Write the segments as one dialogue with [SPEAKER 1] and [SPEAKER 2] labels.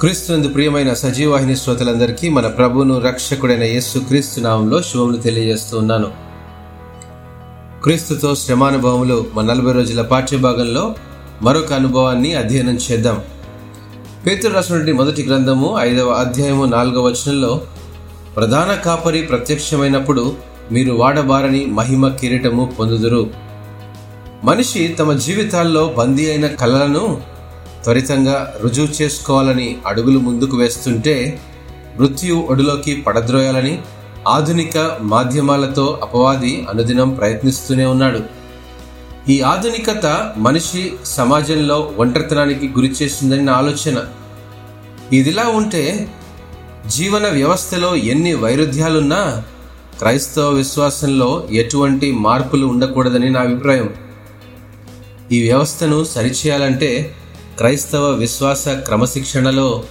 [SPEAKER 1] క్రీస్తునందు ప్రియమైన సజీవాహిని శ్రోతలందరికీ మన ప్రభువును రక్షకుడైన యేసు క్రీస్తు నామంలో శుభములు తెలియజేస్తూ ఉన్నాను. క్రీస్తుతో శ్రమానుభవములు మన నలభై రోజుల పాఠ్యభాగంలో మరొక అనుభవాన్ని అధ్యయనం చేద్దాం. పేతురు రాసినటువంటి మొదటి గ్రంథము ఐదవ అధ్యాయము నాలుగవ వచనంలో ప్రధాన కాపరి ప్రత్యక్షమైనప్పుడు మీరు వాడబారని మహిమ కిరీటము పొందుదురు. మనిషి తమ జీవితాల్లో బందీ అయిన కళలను త్వరితంగా రుజువు చేసుకోవాలని అడుగులు ముందుకు వేస్తుంటే మృత్యు ఒడిలోకి పడద్రోయాలని ఆధునిక మాధ్యమాలతో అపవాది అనుదినం ప్రయత్నిస్తూనే ఉన్నాడు. ఈ ఆధునికత మనిషి సమాజంలో ఒంటరితనానికి గురి చేసిందని నా ఆలోచన. ఇదిలా ఉంటే జీవన వ్యవస్థలో ఎన్ని వైరుధ్యాలున్నా క్రైస్తవ విశ్వాసంలో ఎటువంటి మార్పులు ఉండకూడదని నా అభిప్రాయం. ఈ వ్యవస్థను సరిచేయాలంటే క్రైస్తవ విశ్వాస క్రమశిక్షణలో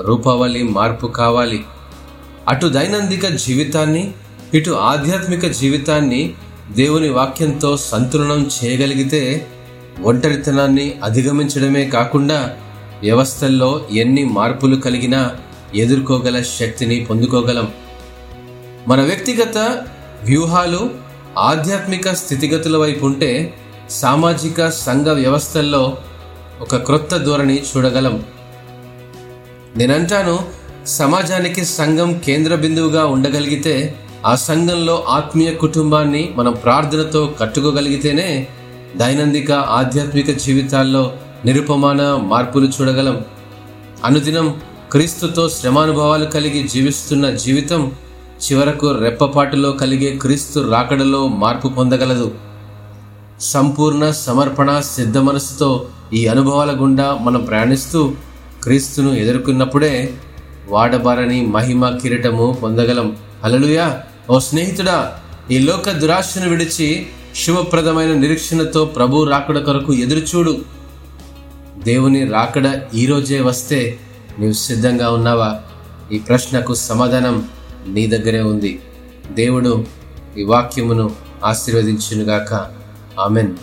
[SPEAKER 1] రూపావళి మార్పు కావాలి. అటు దైనందిక జీవితాన్ని ఇటు ఆధ్యాత్మిక జీవితాన్ని దేవుని వాక్యంతో సంతులనం చేయగలిగితే ఒంటరితనాన్ని అధిగమించడమే కాకుండా వ్యవస్థల్లో ఎన్ని మార్పులు కలిగినా ఎదుర్కోగల శక్తిని పొందుకోగలం. మన వ్యక్తిగత వ్యూహాలు ఆధ్యాత్మిక స్థితిగతుల వైపు ఉంటే సామాజిక సంఘ వ్యవస్థల్లో ఒక క్రొత్త ధోరణి చూడగలం. నేనంటాను సమాజానికి సంఘం కేంద్ర బిందువుగా ఉండగలిగితే ఆ సంఘంలో ఆత్మీయ కుటుంబాన్ని మనం ప్రార్థనతో కట్టుకోగలిగితేనే దైనందిక ఆధ్యాత్మిక జీవితాల్లో నిరుపమాన మార్పులు చూడగలం. అనుదినం క్రీస్తుతో శ్రమానుభవాలు కలిగి జీవిస్తున్న జీవితం చివరకు రెప్పపాటులో కలిగే క్రీస్తు రాకడలో మార్పు పొందగలదు. సంపూర్ణ సమర్పణ సిద్ధ మనసుతో ఈ అనుభవాల గుండా మనం ప్రయాణిస్తూ క్రీస్తును ఎదుర్కొన్నప్పుడే వాడబారని మహిమ కిరీటము పొందగలం. అలలుయా ఓ స్నేహితుడా ఈ లోక దురాశను విడిచి శుభప్రదమైన నిరీక్షణతో ప్రభు రాకడ కొరకు ఎదురుచూడు. దేవుని రాకడ ఈరోజే వస్తే నీవు సిద్ధంగా ఉన్నావా? ఈ ప్రశ్నకు సమాధానం నీ దగ్గరే ఉంది. దేవుడు ఈ వాక్యమును ఆశీర్వదించునుగాక. ఆమెన్.